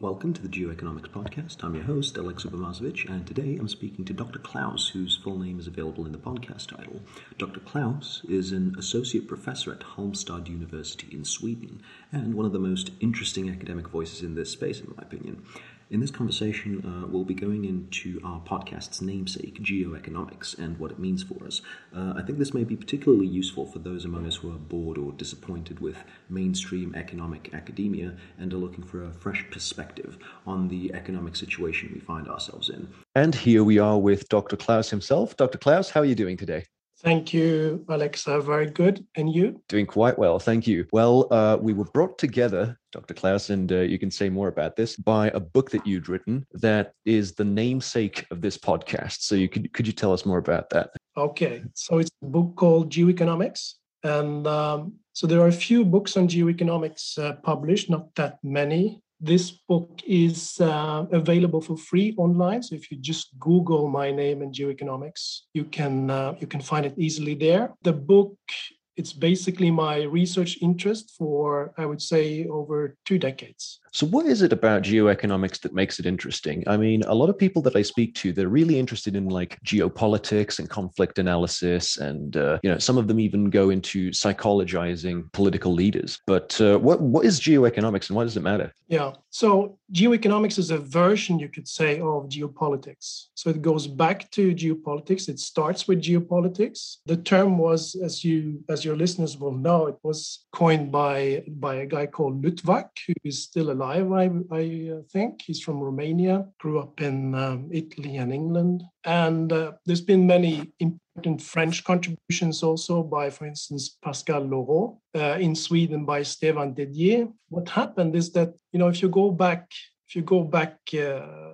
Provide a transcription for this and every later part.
Welcome to the Geoeconomics Podcast. I'm your host, Alex Obermazovic, and today I'm speaking to Dr. Klaus, whose full name is available in the podcast title. Dr. Klaus is an associate professor at Halmstad University in Sweden, and one of the most interesting academic voices in this space, in my opinion. In this conversation, uh, we'll be going into our podcast's namesake, geoeconomics, and what it means for us. Uh, I think this may be particularly useful for those among us who are bored or disappointed with mainstream economic academia and are looking for a fresh perspective on the economic situation we find ourselves in. And here we are with Dr. Klaus himself. Dr. Klaus, how are you doing today? Thank you, Alexa. Very good. And you? Doing quite well. Thank you. Well, uh, we were brought together, Dr. Klaus, and uh, you can say more about this, by a book that you'd written that is the namesake of this podcast. So you could, could you tell us more about that? Okay. So it's a book called Geoeconomics. And um, so there are a few books on geoeconomics uh, published, not that many. This book is uh, available for free online. So if you just Google my name and geoeconomics, you can uh, you can find it easily there. The book it's basically my research interest for I would say over two decades. So, what is it about geoeconomics that makes it interesting? I mean, a lot of people that I speak to, they're really interested in like geopolitics and conflict analysis, and uh, you know, some of them even go into psychologizing political leaders. But uh, what what is geoeconomics, and why does it matter? Yeah, so geoeconomics is a version, you could say, of geopolitics. So it goes back to geopolitics. It starts with geopolitics. The term was, as you as your listeners will know, it was coined by by a guy called Luttwak, who is still alive I, I uh, think. He's from Romania, grew up in um, Italy and England. And uh, there's been many important French contributions also by, for instance, Pascal Lorot, uh, in Sweden by Stevan Dedijer. What happened is that, you know, if you go back, if you go back uh,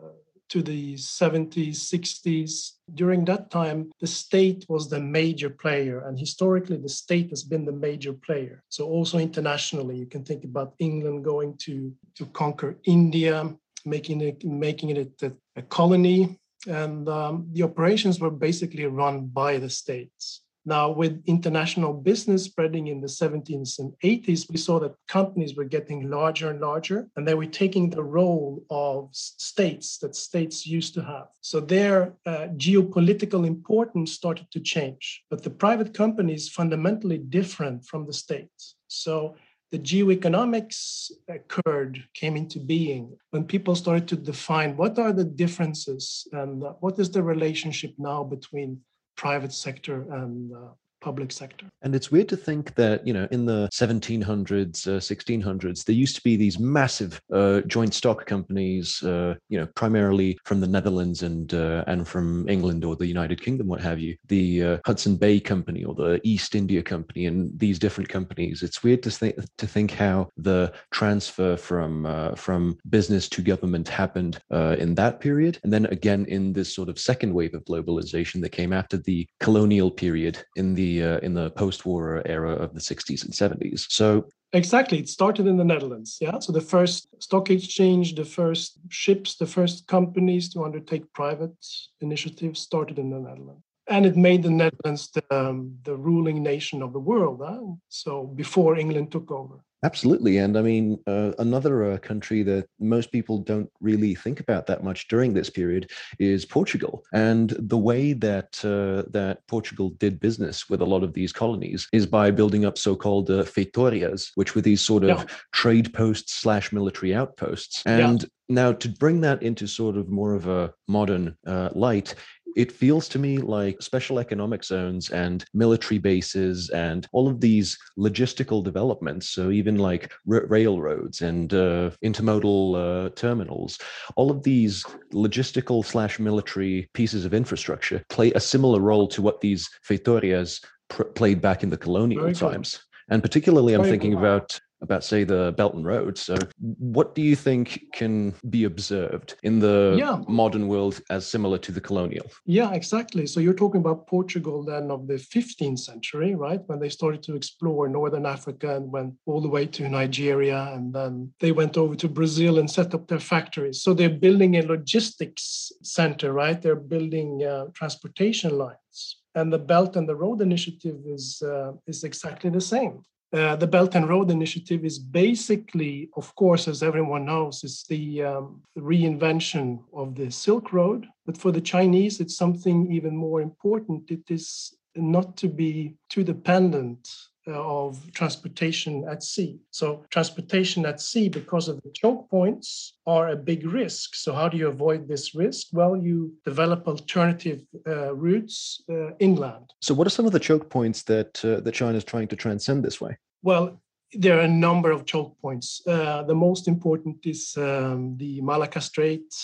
to the 70s, 60s. During that time, the state was the major player, and historically, the state has been the major player. So, also internationally, you can think about England going to, to conquer India, making it, making it a, a colony. And um, the operations were basically run by the states. Now, with international business spreading in the 70s and 80s, we saw that companies were getting larger and larger, and they were taking the role of states that states used to have. So their uh, geopolitical importance started to change. But the private companies fundamentally different from the states. So the geoeconomics occurred, came into being when people started to define what are the differences and what is the relationship now between private sector and uh, public sector. And it's weird to think that, you know, in the 1700s, uh, 1600s, there used to be these massive uh, joint stock companies, uh, you know, primarily from the Netherlands and uh, and from England or the United Kingdom, what have you. The uh, Hudson Bay Company or the East India Company and these different companies. It's weird to think to think how the transfer from uh, from business to government happened in that period, and then again in this sort of second wave of globalization that came after the colonial period in the uh, in the post-war era of the 60s and 70s. So Exactly. It started in the Netherlands. Yeah. So the first stock exchange, the first ships, the first companies to undertake private initiatives started in the Netherlands. And it made the Netherlands the, um, the ruling nation of the world. Huh? So before England took over. Absolutely. And I mean, uh, another uh, country that most people don't really think about that much during this period is Portugal. And the way that uh, that Portugal did business with a lot of these colonies is by building up so-called uh, feitorias, which were these sort of yeah. trade posts slash military outposts. And yeah. Now, to bring that into sort of more of a modern uh, light, it feels to me like special economic zones and military bases and all of these logistical developments. So, even like r- railroads and uh, intermodal uh, terminals, all of these logistical slash military pieces of infrastructure play a similar role to what these feitorias pr- played back in the colonial Very times. Cool. And particularly, I'm Very thinking cool. about about say the Belt and Road. So what do you think can be observed in the yeah. modern world as similar to the colonial? Yeah, exactly. So you're talking about Portugal then of the 15th century, right? When they started to explore northern Africa and went all the way to Nigeria and then they went over to Brazil and set up their factories. So they're building a logistics center, right? They're building uh, transportation lines and the Belt and the Road Initiative is uh, is exactly the same Uh, the Belt and Road Initiative is basically, of course, as everyone knows, it's the um, reinvention of the Silk Road. But for the Chinese, it's something even more important. It is not to be too dependent of transportation at sea. So transportation at sea, because of the choke points, are a big risk. So how do you avoid this risk? Well, you develop alternative uh, routes uh, inland. So what are some of the choke points that uh, that China is trying to transcend this way? Well, there are a number of choke points. Uh, the most important is um, the Malacca Strait,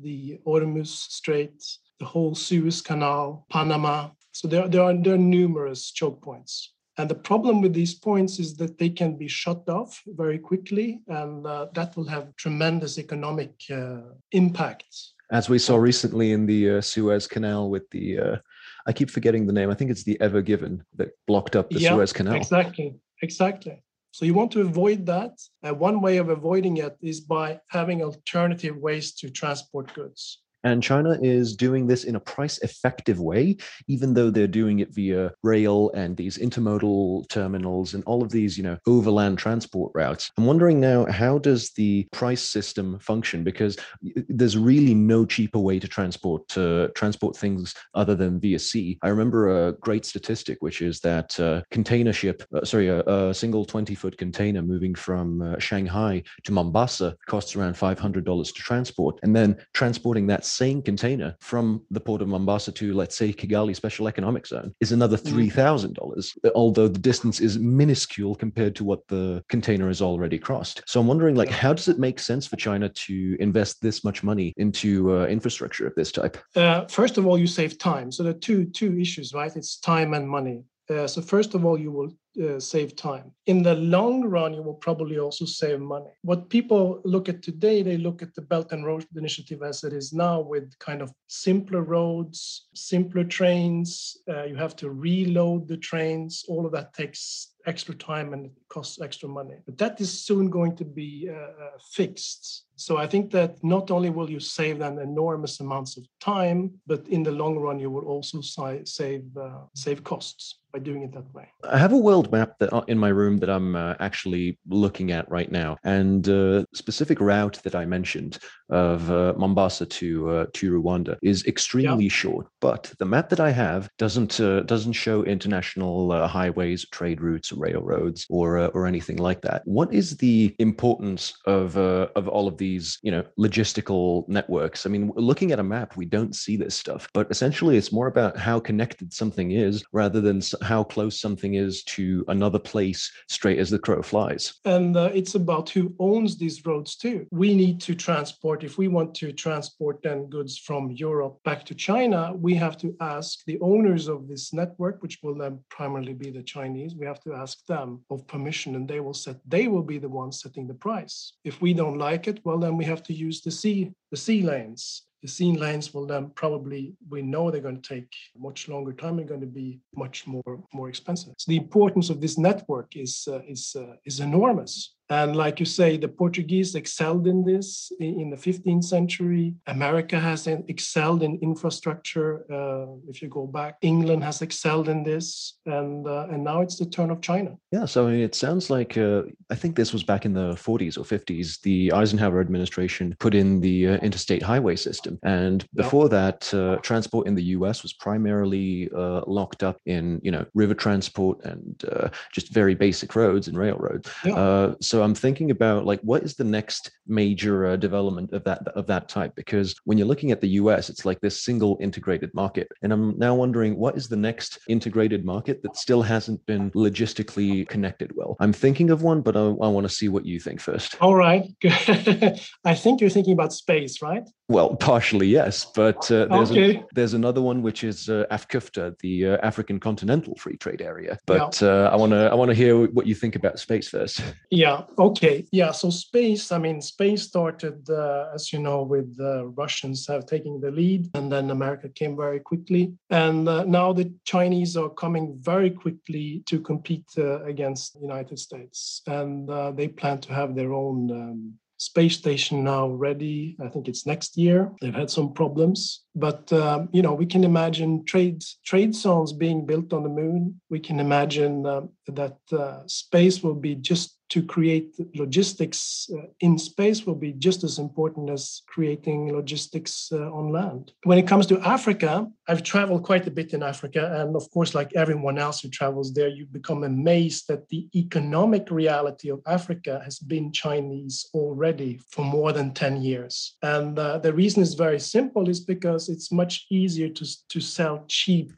the Ormuz Strait, the whole Suez Canal, Panama. So there, there, are, there are numerous choke points. And the problem with these points is that they can be shut off very quickly, and uh, that will have tremendous economic uh, impact. As we saw recently in the uh, Suez Canal with the, uh, I keep forgetting the name, I think it's the Ever Given that blocked up the yeah, Suez Canal. Exactly, exactly. So you want to avoid that. And one way of avoiding it is by having alternative ways to transport goods. And China is doing this in a price effective way, even though they're doing it via rail and these intermodal terminals and all of these, you know, overland transport routes. I'm wondering now, how does the price system function? Because there's really no cheaper way to transport to transport things other than via sea. I remember a great statistic, which is that uh, container ship, uh, sorry, a, a, single 20 foot container moving from uh, Shanghai to Mombasa costs around $500 to transport. And then transporting that same container from the port of Mombasa to, let's say, Kigali Special Economic Zone is another mm. $3,000, although the distance is minuscule compared to what the container has already crossed. So I'm wondering, like, how does it make sense for China to invest this much money into uh, infrastructure of this type? Uh, first of all, you save time. So there are two, two issues, right? It's time and money. Uh, so first of all, you will uh, save time. In the long run, you will probably also save money. What people look at today, they look at the Belt and Road Initiative as it is now, with kind of simpler roads, simpler trains. Uh, you have to reload the trains. All of that takes extra time and it costs extra money. But that is soon going to be uh, uh fixed. So I think that not only will you save them enormous amounts of time, but in the long run, you will also save uh, save costs by doing it that way. I have a world map that uh, in my room that I'm uh, actually looking at right now, and uh, specific route that I mentioned of uh, Mombasa to uh, to Rwanda is extremely yeah. short. But the map that I have doesn't uh, doesn't show international highways, trade routes, railroads, or or anything like that. What is the importance of of all of these you know logistical networks? I mean, looking at a map, we don't see this stuff, but essentially, it's more about how connected something is rather than how close something is to another place straight as the crow flies. And uh, it's about who owns these roads too. We need to transport, if we want to transport then goods from Europe back to China, we have to ask the owners of this network, which will then primarily be the Chinese, we have to ask them of permission and they will set, they will be the ones setting the price. If we don't like it, well, then we have to use the sea, the sea lanes the scene lines will then probably we know they're going to take much longer time and going to be much more more expensive. So the importance of this network is uh, is uh, is enormous and like you say, the Portuguese excelled in this in the 15th century. America has excelled in infrastructure. Uh, if you go back, England has excelled in this, and uh, and now it's the turn of China. Yeah, so I mean, it sounds like uh, I think this was back in the 40s or 50s. The Eisenhower administration put in the uh, interstate highway system, and before yeah. that, uh, transport in the U.S. was primarily uh, locked up in you know river transport and just very basic roads and railroads. Yeah. so I'm thinking about like what is the next major uh, development of that of that type because when you're looking at the US it's like this single integrated market and I'm now wondering what is the next integrated market that still hasn't been logistically connected well. I'm thinking of one but I, I want to see what you think first. All right. I think you're thinking about space, right? Well, partially yes, but uh, there's okay. a, there's another one which is uh, AfCFTA, the uh, African Continental Free Trade Area. But yeah. uh, I want to I want to hear what you think about space first. Yeah. Okay. Yeah. So space. I mean, space started, uh, as you know, with the Russians have taking the lead, and then America came very quickly, and uh, now the Chinese are coming very quickly to compete against the United States, and they plan to have their own. Um, space station now ready. I think it's next year. They've had some problems, but um, you know we can imagine trade trade zones being built on the moon. We can imagine uh, that uh, space will be just to create logistics uh, in space will be just as important as creating logistics uh, on land. When it comes to Africa, I've traveled quite a bit in Africa. And of course, like everyone else who travels there, you become amazed that the economic reality of Africa has been Chinese already for more than 10 years. And uh, the reason is very simple is because it's much easier to, to sell cheap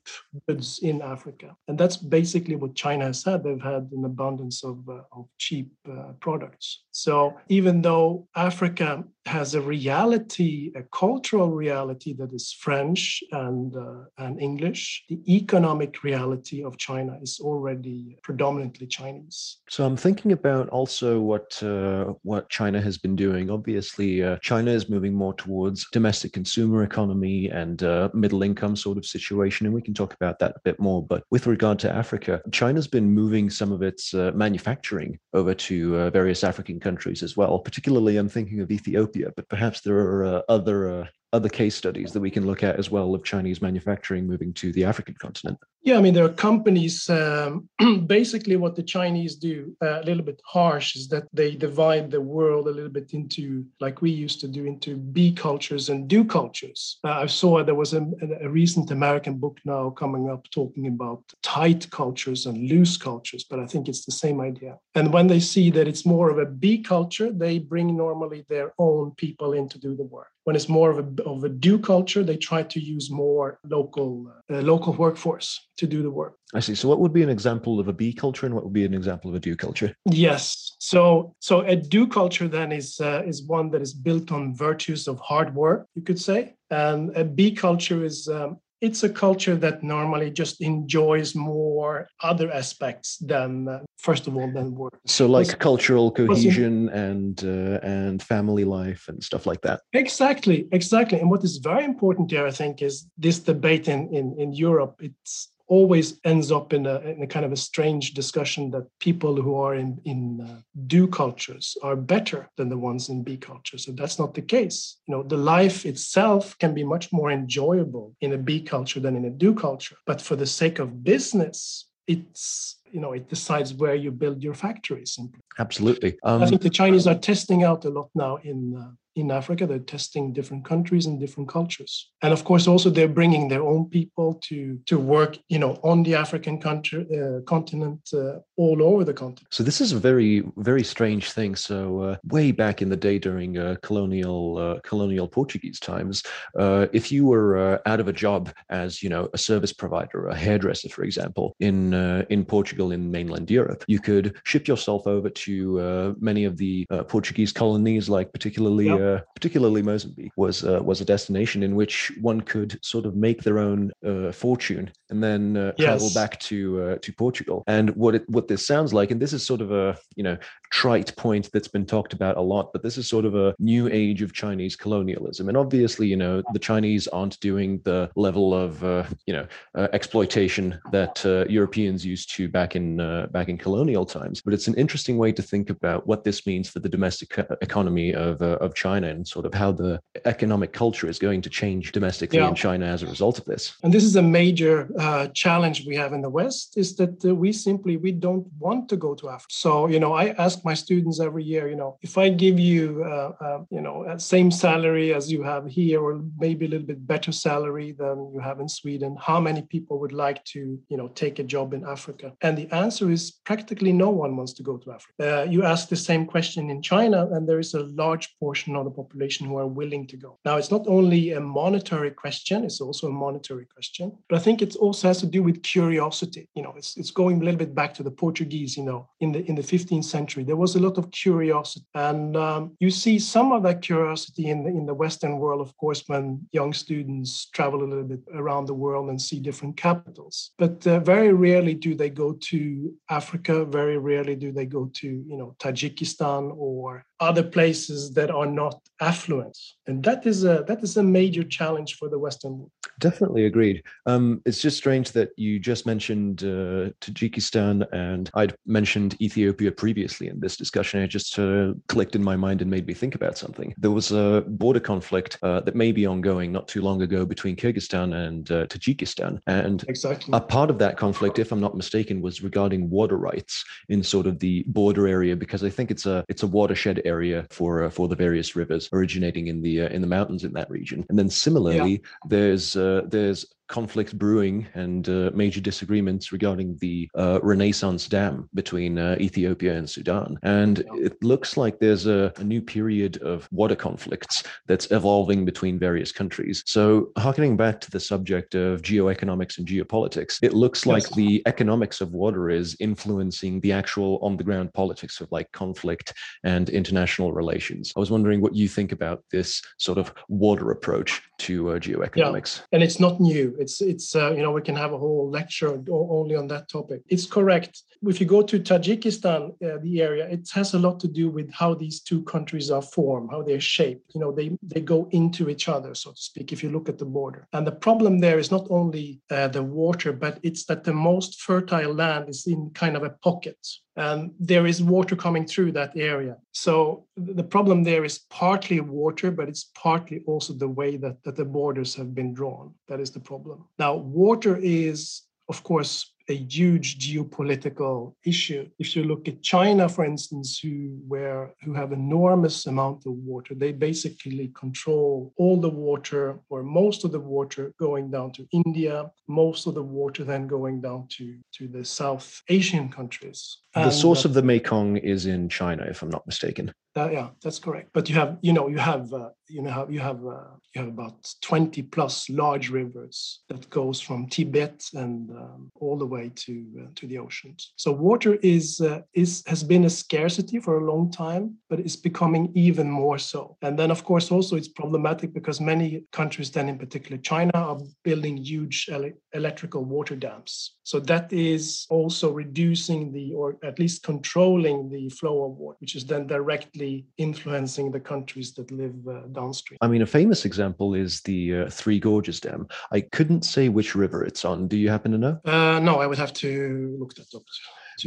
goods in Africa. And that's basically what China has had. They've had an abundance of, uh, of cheap cheap uh, products. So even though Africa has a reality, a cultural reality that is French and uh, and English, the economic reality of China is already predominantly Chinese. So I'm thinking about also what uh, what China has been doing. Obviously, uh, China is moving more towards domestic consumer economy and uh, middle income sort of situation, and we can talk about that a bit more. But with regard to Africa, China's been moving some of its uh, manufacturing over to uh, various African countries as well. Particularly, I'm thinking of Ethiopia, but perhaps there are uh, other uh, other case studies that we can look at as well of Chinese manufacturing moving to the African continent? Yeah, I mean, there are companies. Um, basically, what the Chinese do, uh, a little bit harsh, is that they divide the world a little bit into, like we used to do, into be cultures and do cultures. Uh, I saw there was a, a, recent American book now coming up talking about tight cultures and loose cultures, but I think it's the same idea. And when they see that it's more of a be culture, they bring normally their own people in to do the work. When it's more of a, of a do culture, they try to use more local uh, local workforce to do the work. I see. So, what would be an example of a be culture, and what would be an example of a do culture? Yes. So, so a do culture then is uh, is one that is built on virtues of hard work, you could say, and a be culture is um, it's a culture that normally just enjoys more other aspects than uh, first of all than work. So like was, cultural cohesion and uh, and family life and stuff like that. Exactly exactly. And what is very important here i think is this debate in in, in europe. It's always ends up in a, in a, kind of a strange discussion that people who are in, in uh, do cultures are better than the ones in be cultures. So that's not the case. You know, the life itself can be much more enjoyable in a be culture than in a do culture. But for the sake of business, it's you know it decides where you build your factories absolutely um, i think the chinese are testing out a lot now in uh, in Africa. They're testing different countries and different cultures, and of course, also they're bringing their own people to to work, you know, on the African country uh, continent, uh, all over the continent. So this is a very very strange thing. So uh, way back in the day, during uh, colonial uh, colonial Portuguese times, uh, if you were out of a job as you know a service provider, a hairdresser, for example, in in Portugal in mainland Europe, you could ship yourself over to many of the Portuguese colonies, like particularly. Yep uh, particularly Mozambique, was uh, was a destination in which one could sort of make their own uh, fortune and then uh, yes. travel back to uh, to Portugal. And what it what this sounds like, and this is sort of a you know trite point that's been talked about a lot, but this is sort of a new age of Chinese colonialism. And obviously, you know, the Chinese aren't doing the level of uh, you know exploitation that Europeans used to back in back in colonial times. But it's an interesting way to think about what this means for the domestic economy of of China China and sort of how the economic culture is going to change domestically yeah. in China as a result of this. And this is a major uh, challenge we have in the West is that uh, we simply we don't want to go to Africa. So you know, I ask my students every year, you know, if I give you uh, uh you know same salary as you have here, or maybe a little bit better salary than you have in Sweden, how many people would like to you know take a job in Africa? And the answer is practically no one wants to go to Africa. Uh, you ask the same question in China, and there is a large portion of the population who are willing to go. Now, it's not only a monetary question, it's also a monetary question, but I think it also has to do with curiosity. You know, it's, it's going a little bit back to the Portuguese, you know, in the in the 15th century, there was a lot of curiosity. And um, you see some of that curiosity in the, in the Western world, of course, when young students travel a little bit around the world and see different capitals. But uh, very rarely do they go to Africa. Very rarely do they go to, you know, Tajikistan or other places that are not affluent. And that is a that is a major challenge for the western world. Definitely agreed. Um, it's just strange that you just mentioned uh, tajikistan and i'd mentioned ethiopia previously in this discussion. It just uh, clicked in my mind and made me think about something. There was a border conflict uh, that may be ongoing not too long ago between kyrgyzstan and uh, tajikistan. And exactly. a part of that conflict if i'm not mistaken was regarding water rights in sort of the border area because i think it's a it's a watershed area for uh, for the various rivers originating in the uh, in the mountains in that region. And then similarly, yeah. there's uh, there's conflict brewing and uh, major disagreements regarding the uh, Renaissance Dam between uh, Ethiopia and Sudan. And it looks like there's a, a, new period of water conflicts that's evolving between various countries. So, harkening back to the subject of geoeconomics and geopolitics, it looks like yes. the economics of water is influencing the actual on the ground politics of like conflict and international relations. I was wondering what you think about this sort of water approach to uh, geoeconomics. Yeah. And it's not new it's it's uh, you know we can have a whole lecture only on that topic. It's correct. If you go to Tajikistan, uh, the area, it has a lot to do with how these two countries are formed, how they're shaped. You know, they they go into each other, so to speak. If you look at the border, and the problem there is not only uh, the water, but it's that the most fertile land is in kind of a pocket and there is water coming through that area. So the problem there is partly water, but it's partly also the way that, that the borders have been drawn. That is the problem. Now, water is, of course, a huge geopolitical issue. If you look at China, for instance, who where who have enormous amount of water, they basically control all the water or most of the water going down to India, most of the water then going down to to the South Asian countries. The and, source uh, of the Mekong is in China, if I'm not mistaken. Uh, yeah, that's correct. But you have, you know, you have, uh, you know, you have, uh, you have about twenty plus large rivers that goes from Tibet and um, all the way to uh, to the oceans. So water is uh, is has been a scarcity for a long time, but it's becoming even more so. And then, of course, also it's problematic because many countries, then in particular China, are building huge ele- electrical water dams. So that is also reducing the, or at least controlling the flow of water, which is then directly directly influencing the countries that live uh, downstream. I mean, a famous example is the uh, Three Gorges Dam. I couldn't say which river it's on. Do you happen to know? Uh, no, I would have to look that up.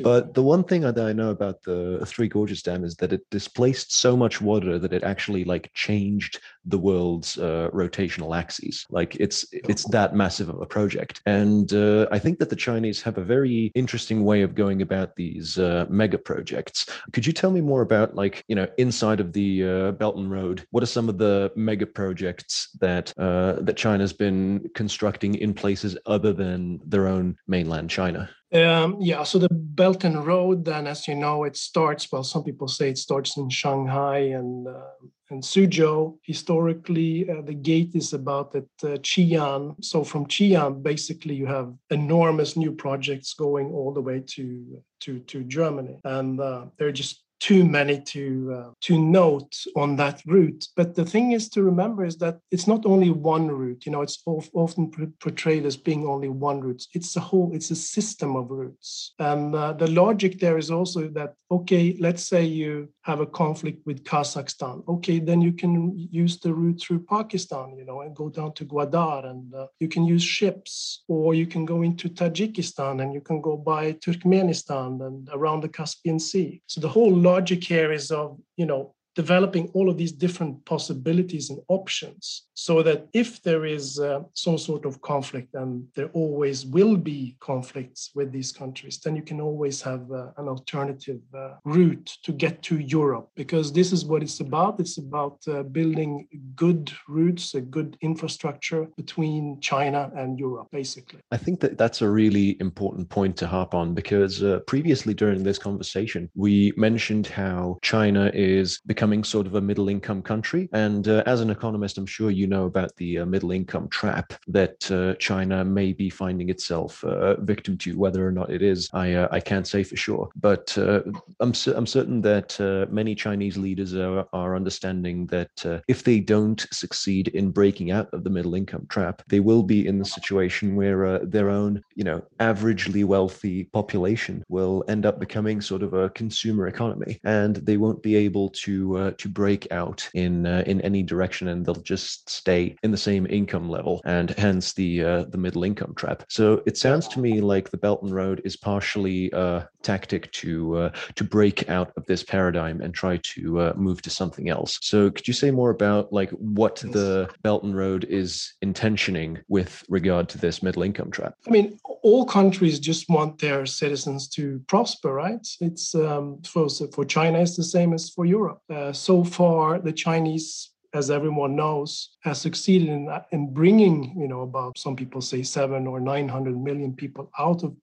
But the one thing that I know about the Three Gorges Dam is that it displaced so much water that it actually like changed the world's uh, rotational axes. Like it's it's that massive of a project, and uh, I think that the Chinese have a very interesting way of going about these uh, mega projects. Could you tell me more about like you know inside of the uh, Belt and Road? What are some of the mega projects that uh, that China's been constructing in places other than their own mainland China? Um, yeah, so the Belt and Road, then, as you know, it starts. Well, some people say it starts in Shanghai and uh, and Suzhou. Historically, uh, the gate is about at uh, Xi'an. So from Xi'an, basically, you have enormous new projects going all the way to to to Germany, and uh, they're just too many to uh, to note on that route. But the thing is to remember is that it's not only one route. You know, it's often portrayed as being only one route. It's a whole. It's a system of routes, and uh, the logic there is also that okay, let's say you have a conflict with Kazakhstan. Okay, then you can use the route through Pakistan. You know, and go down to Gwadar, and uh, you can use ships, or you can go into Tajikistan and you can go by Turkmenistan and around the Caspian Sea. So the whole logic here is of you know developing all of these different possibilities and options so that if there is uh, some sort of conflict and there always will be conflicts with these countries then you can always have uh, an alternative uh, route to get to europe because this is what it's about. It's about uh, building good routes a good infrastructure between china and europe basically. I think that that's a really important point to harp on because uh, previously during this conversation we mentioned how china is becoming becoming sort of a middle income country. And uh, as an economist, I'm sure you know about the uh, middle income trap that uh, China may be finding itself uh, victim to. Whether or not it is, I uh, I can't say for sure. But uh, I'm I'm certain that many Chinese leaders are, are understanding that if they don't succeed in breaking out of the middle income trap, they will be in the situation where their own, you know, averagely wealthy population will end up becoming sort of a consumer economy, and they won't be able to to uh, to break out in uh, in any direction, and they'll just stay in the same income level, and hence the uh, the middle income trap. So it sounds to me like the Belt and Road is partially a tactic to uh, to break out of this paradigm and try to uh, move to something else. So could you say more about like what the Belt and Road is intentioning with regard to this middle income trap? I mean, all countries just want their citizens to prosper, right? It's um, for for China, it's the same as for Europe. Uh, Uh, so far, the Chinese as everyone knows, has succeeded in, uh, in bringing, you know, about some people say seven or 900 million people out of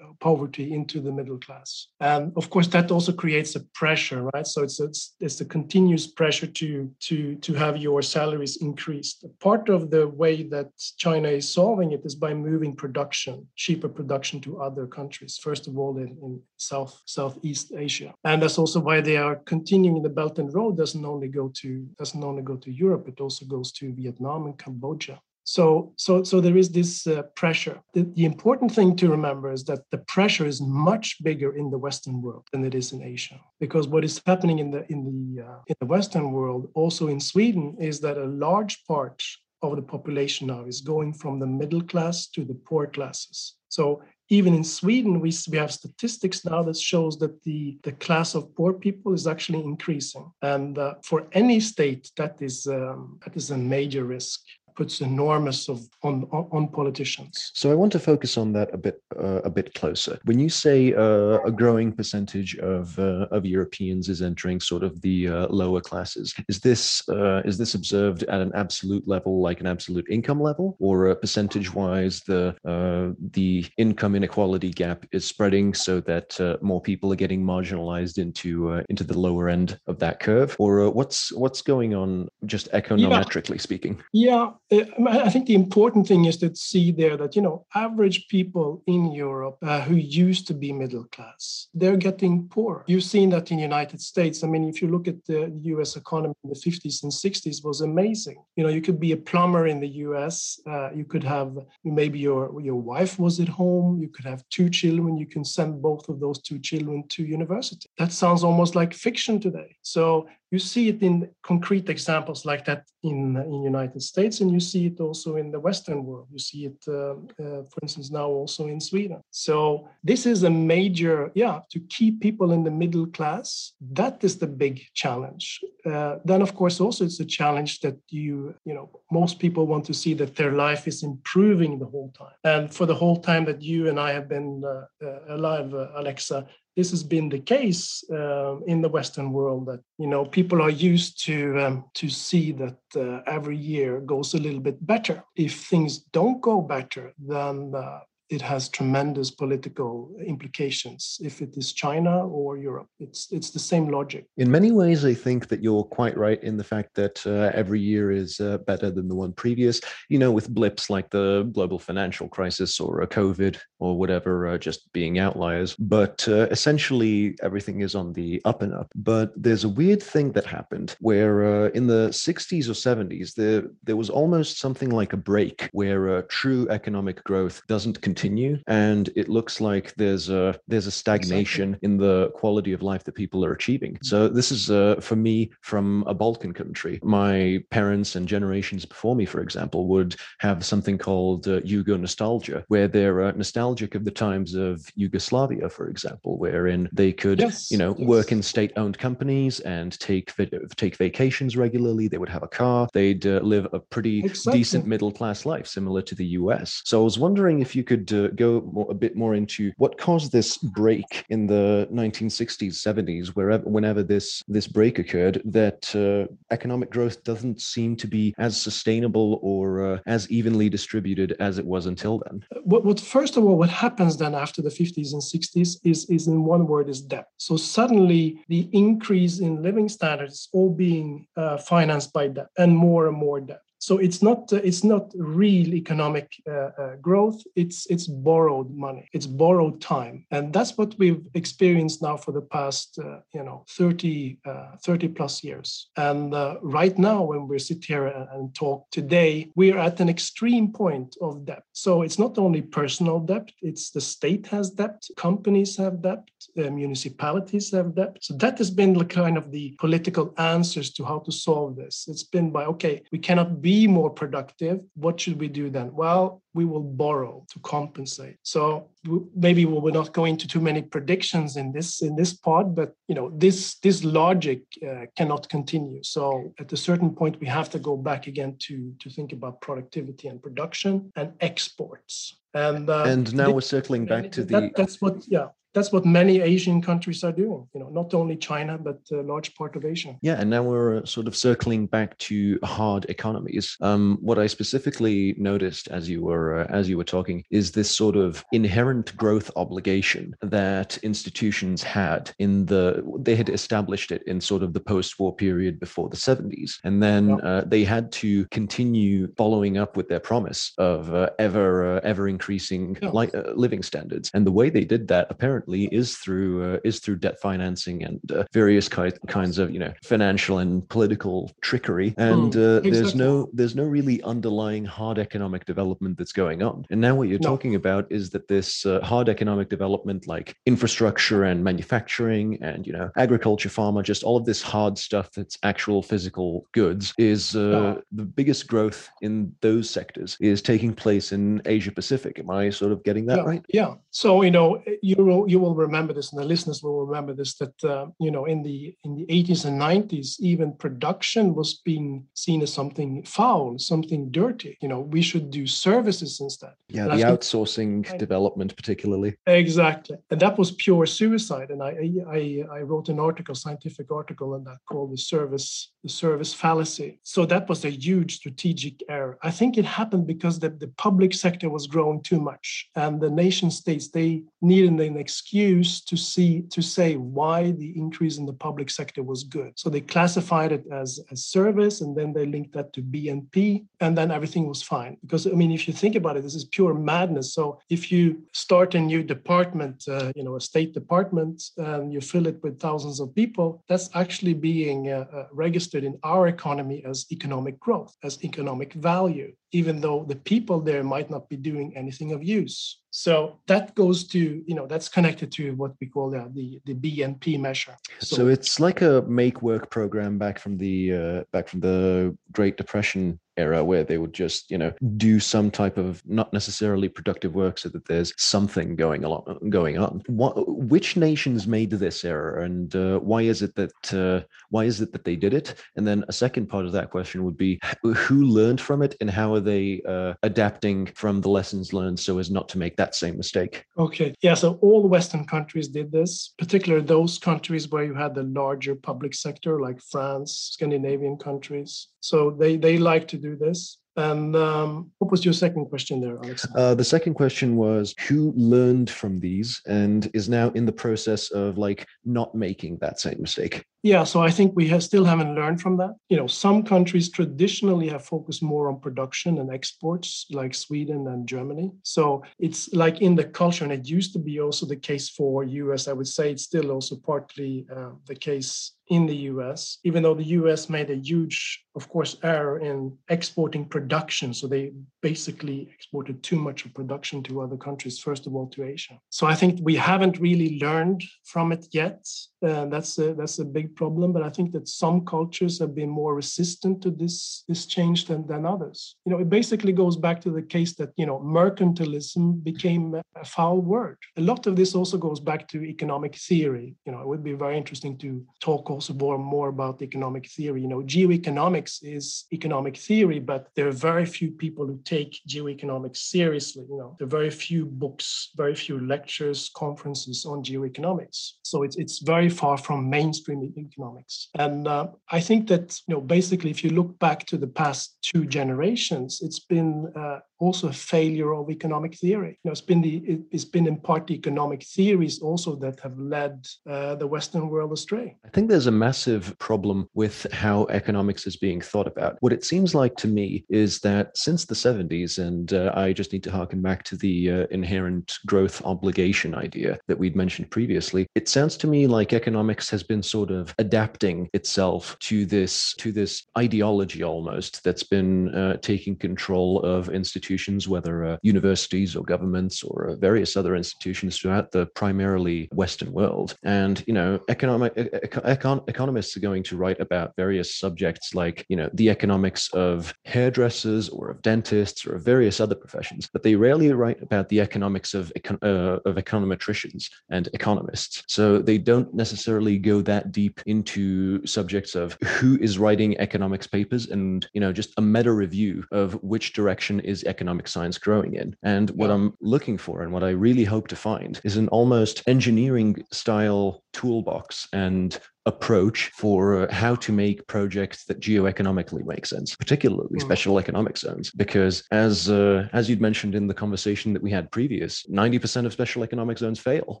poverty into the middle class. And of course, that also creates a pressure, right? So it's, it's, it's a continuous pressure to, to, to have your salaries increased. Part of the way that China is solving it is by moving production, cheaper production to other countries, first of all, in, in South, Southeast Asia. And that's also why they are continuing the Belt and Road doesn't only go to, doesn't only go to Europe, it also goes to Vietnam and Cambodia. So, so, so there is this uh, pressure. The, the, important thing to remember is that the pressure is much bigger in the Western world than it is in Asia. Because what is happening in the in the uh, in the Western world, also in Sweden, is that a large part of the population now is going from the middle class to the poor classes. So even in Sweden, we, we have statistics now that shows that the, the class of poor people is actually increasing. And uh, for any state, that is, um, that is a major risk puts enormous of on, on politicians. So I want to focus on that a bit uh, a bit closer. When you say uh, a growing percentage of uh, of Europeans is entering sort of the uh, lower classes, is this uh, is this observed at an absolute level, like an absolute income level, or percentage wise, the uh, the income inequality gap is spreading so that more people are getting marginalized into into the lower end of that curve, or what's what's going on just econometrically yeah. speaking? Yeah, I think the important thing is to see there that you know average people in Europe uh, who used to be middle class they're getting poorer. You've seen that in the United States. I mean, if you look at the U.S. economy in the 50s and 60s, was amazing. You know, you could be a plumber in the U.S. Uh, you could have maybe your your wife was at home. You could have two children. You can send both of those two children to university. That sounds almost like fiction today. So you see it in concrete examples like that in in United States, and you see it also in the Western world. You see it, uh, uh, for instance, now also in Sweden. So this is a major, yeah, to keep people in the middle class. That is the big challenge. Uh, then, of course, also it's a challenge that you, you know, most people want to see that their life is improving the whole time. And for the whole time that you and I have been uh, uh, alive, uh, Alexa, this has been the case uh, in the Western world that you know people are used to um, to see that uh, every year goes a little bit better. If things don't go better, then uh, it has tremendous political implications if it is China or Europe. It's it's the same logic. In many ways, I think that you're quite right in the fact that uh, every year is uh, better than the one previous. You know, with blips like the global financial crisis or a COVID or whatever, uh, just being outliers. But uh, essentially, everything is on the up and up. But there's a weird thing that happened where uh, in the 60s or 70s, there there was almost something like a break where uh, true economic growth doesn't continue continue and it looks like there's a there's a stagnation exactly. in the quality of life that people are achieving so this is uh, for me from a balkan country my parents and generations before me for example would have something called uh, yugo nostalgia where they're uh, nostalgic of the times of yugoslavia for example wherein they could yes, you know yes. work in state-owned companies and take take vacations regularly they would have a car they'd uh, live a pretty exactly. decent middle class life similar to the us so i was wondering if you could uh, go more, a bit more into what caused this break in the 1960s, 70s, wherever, whenever this this break occurred, that uh, economic growth doesn't seem to be as sustainable or uh, as evenly distributed as it was until then. What, what first of all, what happens then after the 50s and 60s is is in one word is debt. So suddenly the increase in living standards all being uh, financed by debt and more and more debt. So it's not uh, it's not real economic uh, uh, growth. It's it's borrowed money. It's borrowed time, and that's what we've experienced now for the past uh, you know 30 uh, 30 plus years. And right now, when we sit here and, talk today, we are at an extreme point of debt. So it's not only personal debt. It's the state has debt. Companies have debt. Uh, municipalities have debt. So that has been the kind of the political answers to how to solve this. It's been by, okay, we cannot be more productive. What should we do then? Well, we will borrow to compensate. So maybe we will not go into too many predictions in this in this part, but you know this this logic uh, cannot continue. So at a certain point, we have to go back again to to think about productivity and production and exports. And uh, and now we're circling back to the. that's what yeah that's what many Asian countries are doing. You know, not only China but a large part of Asia. Yeah, and now we're uh, sort of circling back to hard economies. Um, what I specifically noticed as you were uh, as you were talking is this sort of inherent growth obligation that institutions had in the they had established it in sort of the post-war period before the 70s, and then yeah. uh, they had to continue following up with their promise of uh, ever uh, ever increasing yeah. li- uh, living standards. And the way they did that apparently currently is through uh, is through debt financing and uh, various ki- kinds of you know financial and political trickery. And mm, exactly. there's no there's no really underlying hard economic development that's going on. And now what you're no. talking about is that this uh, hard economic development, like infrastructure and manufacturing and you know agriculture, pharma, just all of this hard stuff that's actual physical goods, is no. the biggest growth in those sectors is taking place in Asia Pacific. Am I sort of getting that yeah. right? Yeah. So you know, Euro you will remember this, and the listeners will remember this. That uh, you know, in the in the 80s and 90s, even production was being seen as something foul, something dirty. You know, we should do services instead. Yeah, and the outsourcing think, development, particularly. Exactly, and that was pure suicide. And I I, I wrote an article, scientific article, on that called the service the service fallacy. So that was a huge strategic error. I think it happened because the, the public sector was growing too much, and the nation states they needed an excuse to see to say why the increase in the public sector was good. So they classified it as a service, and then they linked that to BNP, and then everything was fine. Because I mean, if you think about it, this is pure madness. So if you start a new department, uh, you know, a state department, and you fill it with thousands of people, that's actually being uh, uh, registered in our economy as economic growth, as economic value even though the people there might not be doing anything of use. So that goes to, you know, that's connected to what we call the the, BNP measure. So, so, it's like a make work program back from the uh, back from the Great Depression era where they would just you know do some type of not necessarily productive work so that there's something going along going on. What, which nations made this error and uh, why is it that uh, why is it that they did it? And then a second part of that question would be who learned from it and how are they uh, adapting from the lessons learned so as not to make that same mistake? Okay. Yeah so all western countries did this particularly those countries where you had the larger public sector like france scandinavian countries. So they they like to do this. And um, what was your second question there, Alex? Uh, the second question was who learned from these and is now in the process of like not making that same mistake? Yeah, so I think we have, still haven't learned from that. You know, some countries traditionally have focused more on production and exports, like Sweden and Germany. So it's like in the culture, and it used to be also the case for US. I would say it's still also partly uh, the case in the US, even though the US made a huge, of course, error in exporting production. So they basically exported too much of production to other countries, first of all to Asia. So I think we haven't really learned from it yet. Uh, that's a, that's a big problem. But I think that some cultures have been more resistant to this this change than, than others. You know, it basically goes back to the case that you know mercantilism became a foul word. A lot of this also goes back to economic theory. You know, it would be very interesting to talk also more more about economic theory. You know, geoeconomics is economic theory, but there are very few people who take geoeconomics seriously. You know, there are very few books, very few lectures, conferences on geoeconomics. So it's it's very far from mainstream economics. And uh, I think that you know basically, if you look back to the past two generations, it's been uh, also a failure of economic theory. You know, it's been the it, has been in part the economic theories also that have led uh, the Western world astray. I think there's a massive problem with how economics is being thought about. What it seems like to me is that since the 70s, and uh, I just need to harken back to the uh, inherent growth obligation idea that we'd mentioned previously, it sounds to me like economics has been sort of adapting itself to this to this ideology almost that's been uh, taking control of institutions, whether uh, universities or governments or uh, various other institutions throughout the primarily Western world. And you know, economic econ- economists are going to write about various subjects like you know the economics of hairdressers or of dentists or of various other professions, but they rarely write about the economics of econ- uh, of econometricians and economists. So they don't necessarily go that deep into subjects of who is writing economics papers and you know just a meta review of which direction is economic science growing in. And what yeah. I'm looking for and what I really hope to find is an almost engineering style toolbox and approach for uh, how to make projects that geoeconomically make sense, particularly mm. special economic zones. Because as uh, as you'd mentioned in the conversation that we had previous, ninety percent of special economic zones fail,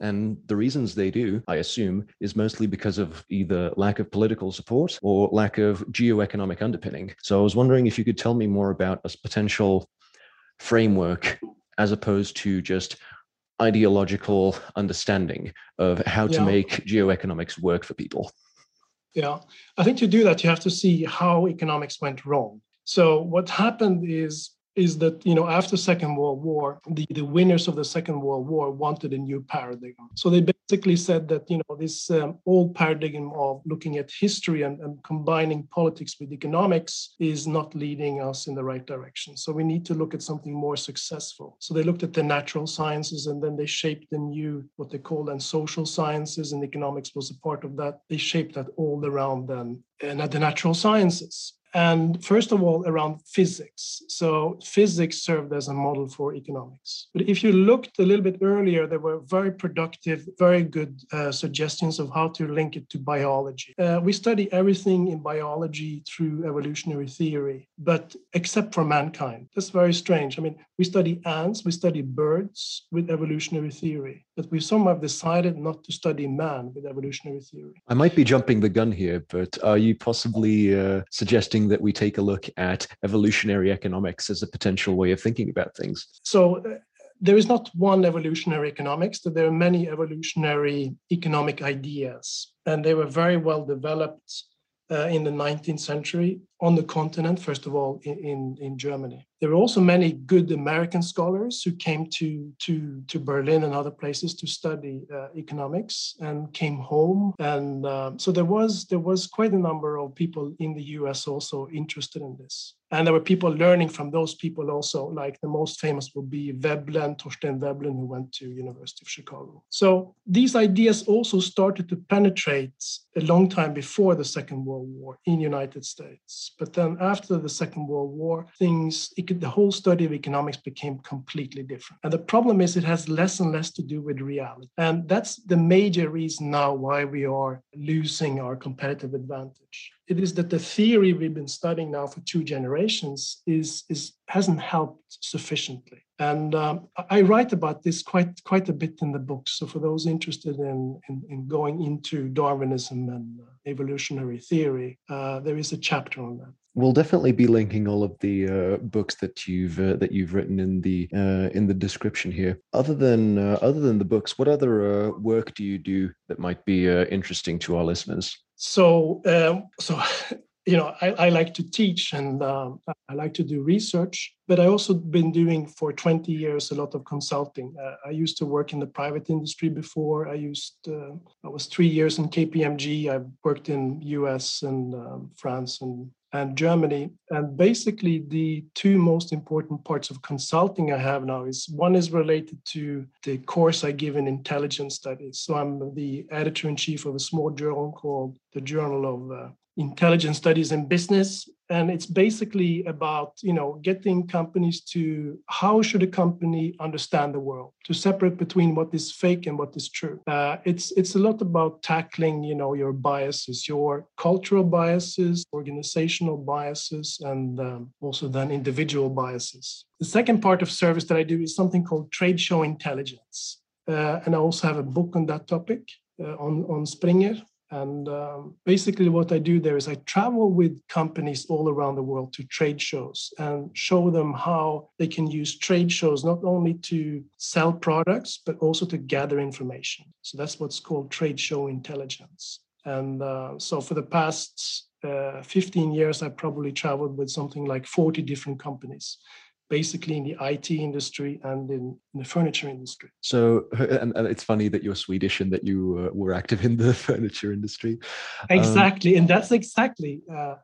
and the reasons they do, I assume, is mostly because of either lack of political support or lack of geoeconomic underpinning. So I was wondering if you could tell me more about a potential framework as opposed to just ideological understanding of how to yeah. make geoeconomics work for people. Yeah, I think to do that, you have to see how economics went wrong. So, what happened is is that you know after second world war the, the winners of the second world war wanted a new paradigm. So they basically said that you know this um, old paradigm of looking at history and, and combining politics with economics is not leading us in the right direction. So we need to look at something more successful. So they looked at the natural sciences and then they shaped the new what they call then social sciences and economics was a part of that. They shaped that all around then and at the natural sciences and first of all around physics. So physics served as a model for economics. But if you looked a little bit earlier there were very productive very good uh, suggestions of how to link it to biology. Uh, we study everything in biology through evolutionary theory but except for mankind. That's very strange. I mean we study ants we study birds with evolutionary theory but we somehow decided not to study man with evolutionary theory. I might be jumping the gun here but are you possibly uh, suggesting that we take a look at evolutionary economics as a potential way of thinking about things? So, uh, there is not one evolutionary economics, there are many evolutionary economic ideas, and they were very well developed uh, in the 19th century on the continent, first of all, in, in, in, Germany. There were also many good American scholars who came to, to, to Berlin and other places to study uh, economics and came home. And uh, so there was, there was quite a number of people in the US also interested in this. And there were people learning from those people also, like the most famous would be Veblen, Thorstein Veblen, who went to University of Chicago. So these ideas also started to penetrate a long time before the Second World War in United States. But then after the Second World War, things, could, the whole study of economics became completely different. And the problem is it has less and less to do with reality. And that's the major reason now why we are losing our competitive advantage it is that the theory we've been studying now for two generations is, is hasn't helped sufficiently. And um, I write about this quite quite a bit in the book. So for those interested in in, in going into Darwinism and uh, evolutionary theory, uh, there is a chapter on that. We'll definitely be linking all of the uh, books that you've uh, that you've written in the uh, in the description here. Other than uh, other than the books, what other work do you do that might be interesting to our listeners? So, um, so you know, I, I, like to teach and um, I like to do research, but I also been doing for 20 years a lot of consulting. Uh, I used to work in the private industry before. I used uh, I was three years in KPMG. I worked in U.S. and um, France and and Germany. And basically, the two most important parts of consulting I have now is one is related to the course I give in intelligence studies. So I'm the editor in chief of a small journal called the Journal of uh, intelligence studies in business. And it's basically about you know getting companies to how should a company understand the world? To separate between what is fake and what is true. Uh, it's it's a lot about tackling you know your biases your cultural biases organizational biases and um, also then individual biases. The second part of service that i do is something called trade show intelligence. Uh, and i also have a book on that topic uh, on on springer And um, basically, what I do there is I travel with companies all around the world to trade shows and show them how they can use trade shows not only to sell products, but also to gather information. So that's what's called trade show intelligence. And uh, so for the past uh, 15 years, I probably traveled with something like 40 different companies basically in the IT industry and in, in the furniture industry. So, and, and, it's funny that you're Swedish and that you uh, were active in the furniture industry. Exactly, um, and that's exactly uh,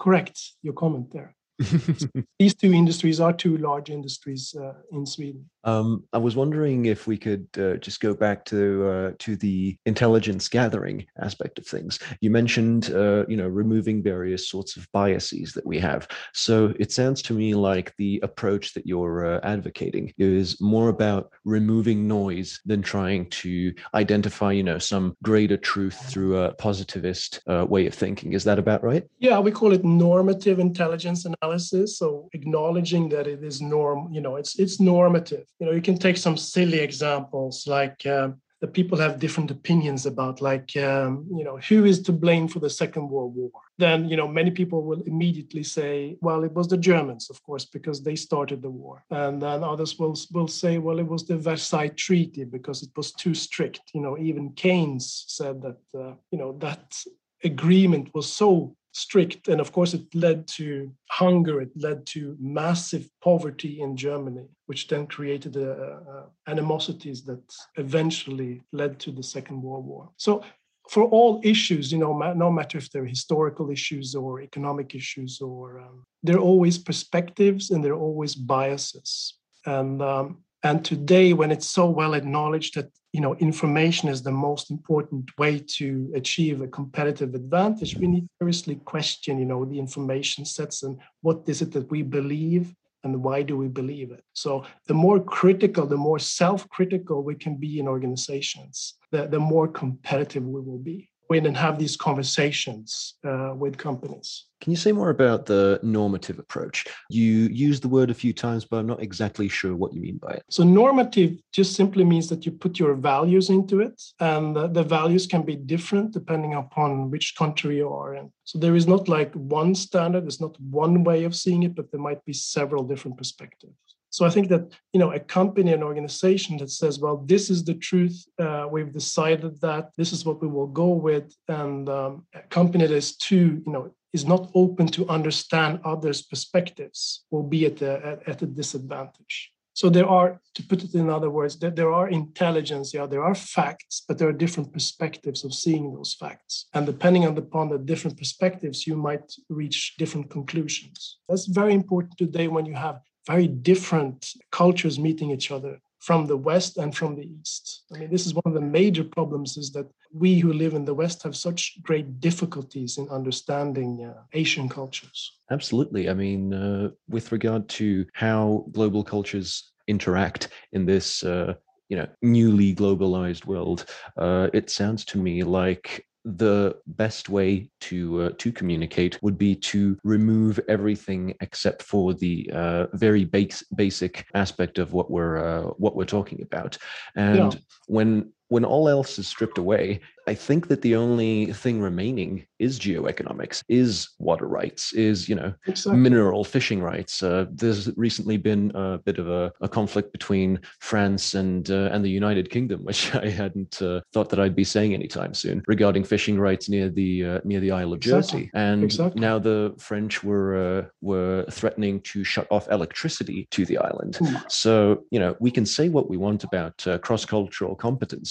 correct. Your comment there. These two industries are two large industries uh, in Sweden. Um, I was wondering if we could uh, just go back to uh, to the intelligence gathering aspect of things. You mentioned, uh, you know, removing various sorts of biases that we have. So it sounds to me like the approach that you're uh, advocating is more about removing noise than trying to identify, you know, some greater truth through a positivist uh, way of thinking. Is that about right? Yeah, we call it normative intelligence analysis. So acknowledging that it is norm, you know, it's it's normative. You know you can take some silly examples like uh, that people have different opinions about like um, you know who is to blame for the second world war? Then you know many people will immediately say well it was the germans of course because they started the war. And then others will will say well it was the versailles treaty because it was too strict. You know even keynes said that uh, you know that agreement was so strict. And of course, it led to hunger, it led to massive poverty in Germany, which then created uh, uh, animosities that eventually led to the Second World War. So, for all issues, you know, no matter if they're historical issues or economic issues, or um, there are always perspectives and there are always biases. And um, and today, when it's so well acknowledged that you know information is the most important way to achieve a competitive advantage, we need to seriously question you know the information sets and what is it that we believe and why do we believe it. So the more critical, the more self-critical we can be in organizations, the, the more competitive we will be in and have these conversations uh, with companies. Can you say more about the normative approach? You use the word a few times, but I'm not exactly sure what you mean by it. So, normative just simply means that you put your values into it, and the, the values can be different depending upon which country you are in. So, there is not like one standard, there's not one way of seeing it, but there might be several different perspectives. So I think that you know a company, an organization that says, well, this is the truth. Uh, we've decided that this is what we will go with, and um, a company that is too you know is not open to understand others' perspectives will be at a, at, a disadvantage. So there are, to put it in other words, that there are intelligence, yeah, there are facts, but there are different perspectives of seeing those facts. And depending on upon the different perspectives, you might reach different conclusions. That's very important today when you have very different cultures meeting each other from the West and from the East. I mean, this is one of the major problems is that we who live in the West have such great difficulties in understanding uh, Asian cultures. Absolutely. I mean, uh, with regard to how global cultures interact in this uh, you know newly globalized world uh, it sounds to me like the best way to uh, to communicate would be to remove everything except for the uh, very base, basic aspect of what we're uh, what we're talking about and yeah. when when all else is stripped away I think that the only thing remaining is geoeconomics, is water rights, is you know exactly. mineral fishing rights. Uh, there's recently been a bit of a, a conflict between France and uh, and the United Kingdom, which I hadn't uh, thought that I'd be saying anytime soon, regarding fishing rights near the uh, near the Isle of exactly. Jersey. And exactly. now the French were uh, were threatening to shut off electricity to the island. Ooh. So you know we can say what we want about uh, cross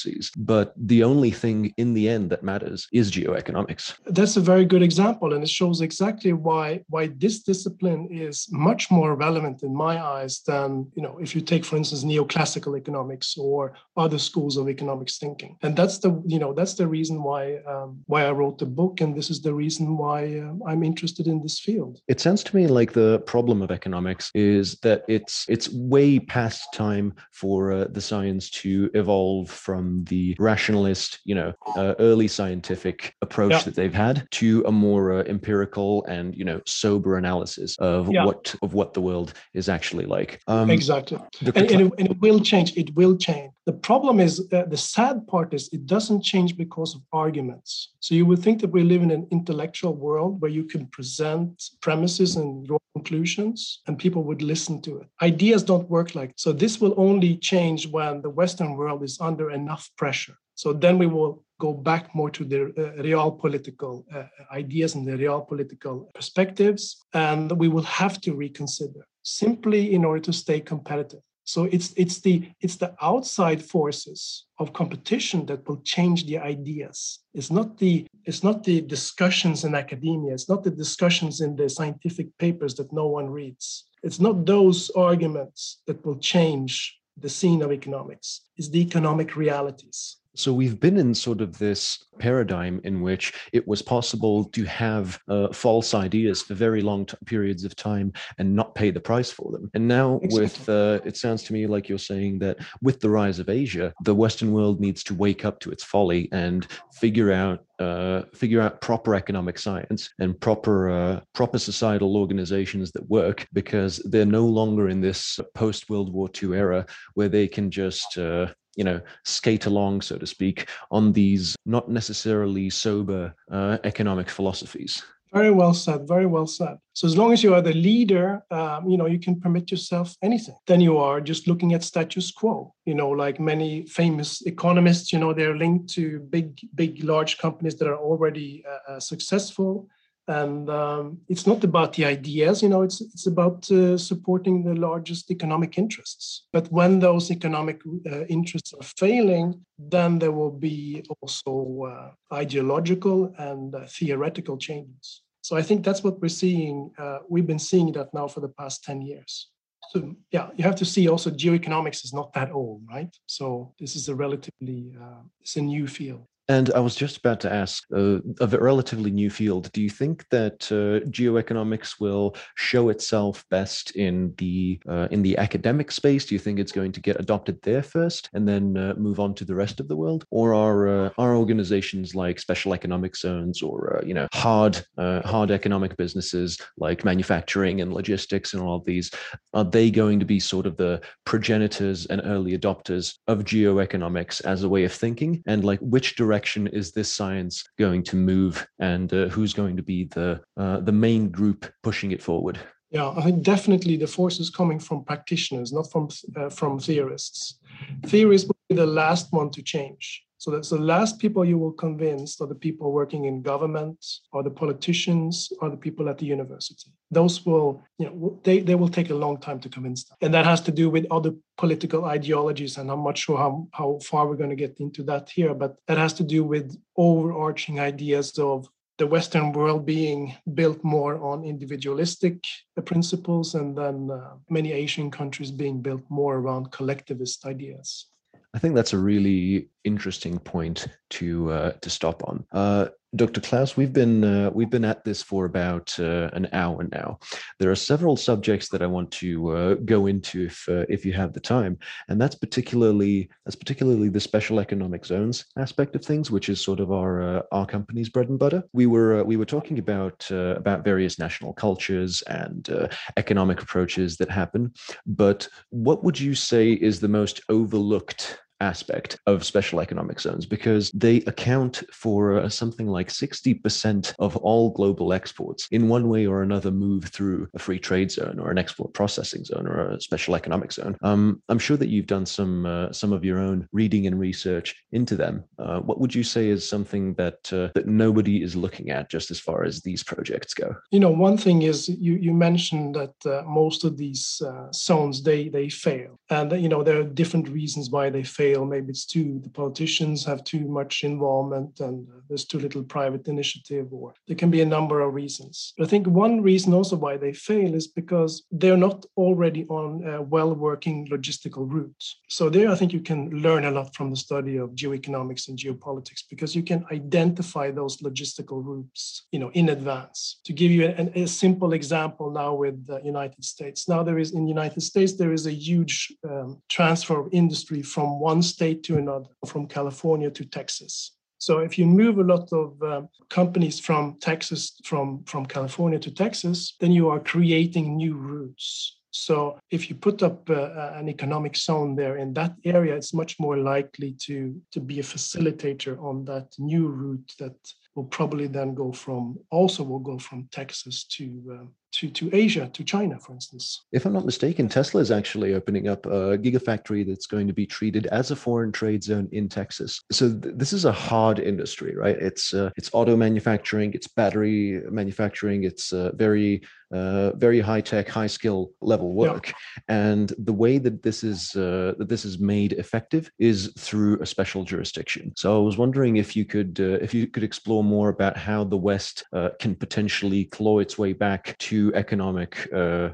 competencies, but the only thing in the end that matters is geoeconomics. That's a very good example, and it shows exactly why why this discipline is much more relevant in my eyes than you know if you take, for instance, neoclassical economics or other schools of economics thinking. And that's the you know that's the reason why um, why I wrote the book, and this is the reason why uh, I'm interested in this field. It sounds to me like the problem of economics is that it's it's way past time for uh, the science to evolve from the rationalist, you know, uh, early scientific approach yeah. that they've had to a more uh, empirical and you know sober analysis of yeah. what of what the world is actually like. Um, exactly, and, and, it, and, it, will change. It will change. The problem is uh, the sad part is it doesn't change because of arguments. So you would think that we live in an intellectual world where you can present premises and draw conclusions and people would listen to it. Ideas don't work like so. This will only change when the Western world is under enough pressure. So then we will go back more to the uh, real political uh, ideas and the real political perspectives, and we will have to reconsider simply in order to stay competitive. So it's it's the it's the outside forces of competition that will change the ideas. It's not the it's not the discussions in academia. It's not the discussions in the scientific papers that no one reads. It's not those arguments that will change the scene of economics. It's the economic realities. So we've been in sort of this paradigm in which it was possible to have uh, false ideas for very long t- periods of time and not pay the price for them. And now, exactly. with uh, it sounds to me like you're saying that with the rise of Asia, the Western world needs to wake up to its folly and figure out uh, figure out proper economic science and proper uh, proper societal organizations that work because they're no longer in this post World War II era where they can just uh, you know skate along so to speak on these not necessarily sober uh, economic philosophies. Very well said very well said. So as long as you are the leader um, you know you can permit yourself anything. Then you are just looking at status quo. You know like many famous economists you know they're linked to big big large companies that are already uh, uh successful and um, it's not about the ideas you know it's it's about uh, supporting the largest economic interests. But when those economic uh, interests are failing then there will be also uh, ideological and uh, theoretical changes. So i think that's what we're seeing uh, we've been seeing that now for the past 10 years. So yeah you have to see also geoeconomics is not that old right? So this is a relatively uh, it's a new field and I was just about to ask uh, of a relatively new field. Do you think that uh, geoeconomics will show itself best in the uh, in the academic space? Do you think it's going to get adopted there first and then uh, move on to the rest of the world, or are uh, are organizations like special economic zones or uh, you know hard hard economic businesses like manufacturing and logistics and all of these are they going to be sort of the progenitors and early adopters of geoeconomics as a way of thinking, and like which direction direction is this science going to move, and uh, who's going to be the uh, the main group pushing it forward? Yeah, I think definitely the force is coming from practitioners, not from uh, from theorists. Theorists will be the last one to change. So that's the last people you will convince are the people working in government, or the politicians, or the people at the university. Those will, you know, they, they will take a long time to convince them. And that has to do with other political ideologies. And I'm not sure how, how far we're going to get into that here, but that has to do with overarching ideas of the Western world being built more on individualistic principles, and then uh, many Asian countries being built more around collectivist ideas. I think that's a really interesting point to uh, to stop on. Uh, Dr. Klaus, we've been uh, we've been at this for about uh, an hour now. There are several subjects that I want to uh, go into if uh, if you have the time, and that's particularly that's particularly the special economic zones aspect of things, which is sort of our our company's bread and butter. We were we were talking about about various national cultures and economic approaches that happen, but what would you say is the most overlooked aspect of special economic zones because they account for uh, something like 60% of all global exports in one way or another move through a free trade zone or an export processing zone or a special economic zone. Um, I'm sure that you've done some uh, some of your own reading and research into them. Uh, what would you say is something that uh, that nobody is looking at just as far as these projects go? You know, one thing is you you mentioned that uh, most of these uh, zones they they fail, and you know there are different reasons why they fail fail. Maybe it's too the politicians have too much involvement and there's too little private initiative, or there can be a number of reasons. But I think one reason also why they fail is because they're not already on a well-working logistical routes. So there, I think you can learn a lot from the study of geoeconomics and geopolitics because you can identify those logistical routes, you know, in advance. To give you a, a simple example now with the United States. Now there is in the United States there is a huge um, transfer of industry from one one state to another, from California to Texas. So if you move a lot of um, companies from Texas, from, from California to Texas, then you are creating new routes. So if you put up uh, an economic zone there in that area, it's much more likely to, to be a facilitator on that new route that will probably then go from also will go from Texas to uh, to, to Asia, to China, for instance. If I'm not mistaken, Tesla is actually opening up a gigafactory that's going to be treated as a foreign trade zone in Texas. So th- this is a hard industry, right? It's uh, it's auto manufacturing, it's battery manufacturing, it's uh, very uh, very high tech, high skill level work. Yeah. And the way that this is uh, that this is made effective is through a special jurisdiction. So I was wondering if you could uh, if you could explore more about how the West uh, can potentially claw its way back to economic uh,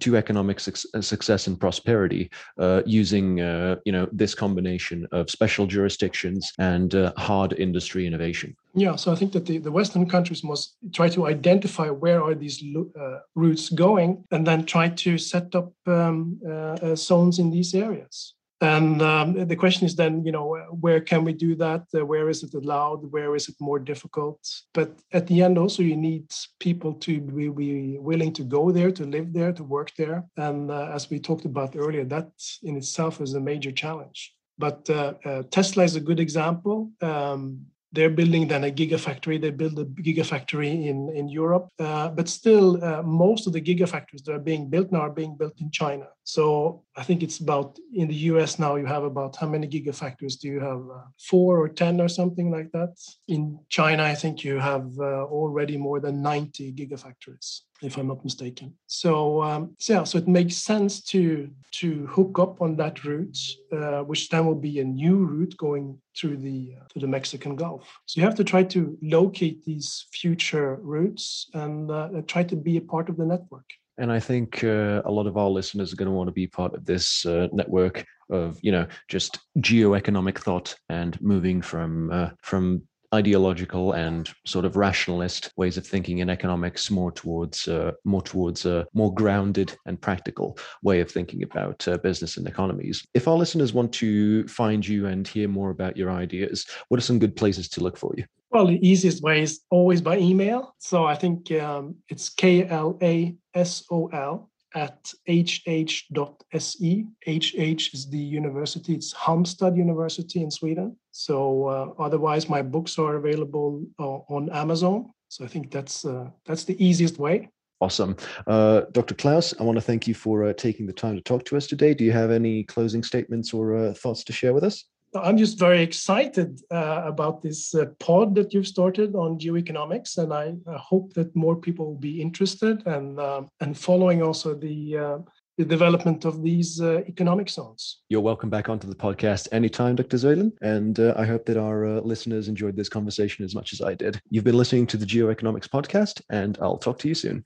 to economic su- uh, success and prosperity uh, using uh, you know this combination of special jurisdictions and uh, hard industry innovation. Yeah so i think that the, the western countries must try to identify where are these uh, routes going and then try to set up um, uh, zones in these areas and um, the question is then, you know, where can we do that? Uh, where is it allowed? Where is it more difficult? But at the end, also, you need people to be, be willing to go there, to live there, to work there. And uh, as we talked about earlier, that in itself is a major challenge. But uh, uh Tesla is a good example. Um, they're building then a gigafactory. They build a gigafactory in, in Europe. Uh, but still, uh, most of the gigafactories that are being built now are being built in China. So I think it's about in the US now, you have about how many gigafactories do you have? Uh, four or 10 or something like that. In China, I think you have uh, already more than 90 gigafactories if I'm not mistaken. So, um, so yeah, so it makes sense to to hook up on that route, uh, which then will be a new route going through the uh, to the Mexican Gulf. So you have to try to locate these future routes and uh, try to be a part of the network. And I think uh, a lot of our listeners are going to want to be part of this uh, network of, you know, just geo-economic thought and moving from uh, from ideological and sort of rationalist ways of thinking in economics more towards uh, more towards a more grounded and practical way of thinking about uh, business and economies. If our listeners want to find you and hear more about your ideas, what are some good places to look for you? Well, the easiest way is always by email. So I think um, it's K L A S O L at hh.se. HH is the university, it's Halmstad University in Sweden. So uh, otherwise, my books are available uh, on Amazon. So I think that's uh, that's the easiest way. Awesome. Uh, Dr. Klaus, I want to thank you for uh, taking the time to talk to us today. Do you have any closing statements or uh, thoughts to share with us? I'm just very excited uh, about this uh, pod that you've started on geoeconomics, and I hope that more people will be interested and and following also the uh, the development of these uh, economic zones. You're welcome back onto the podcast anytime, Dr. Søilen, and uh, I hope that our listeners enjoyed this conversation as much as I did. You've been listening to the Geoeconomics podcast, and I'll talk to you soon.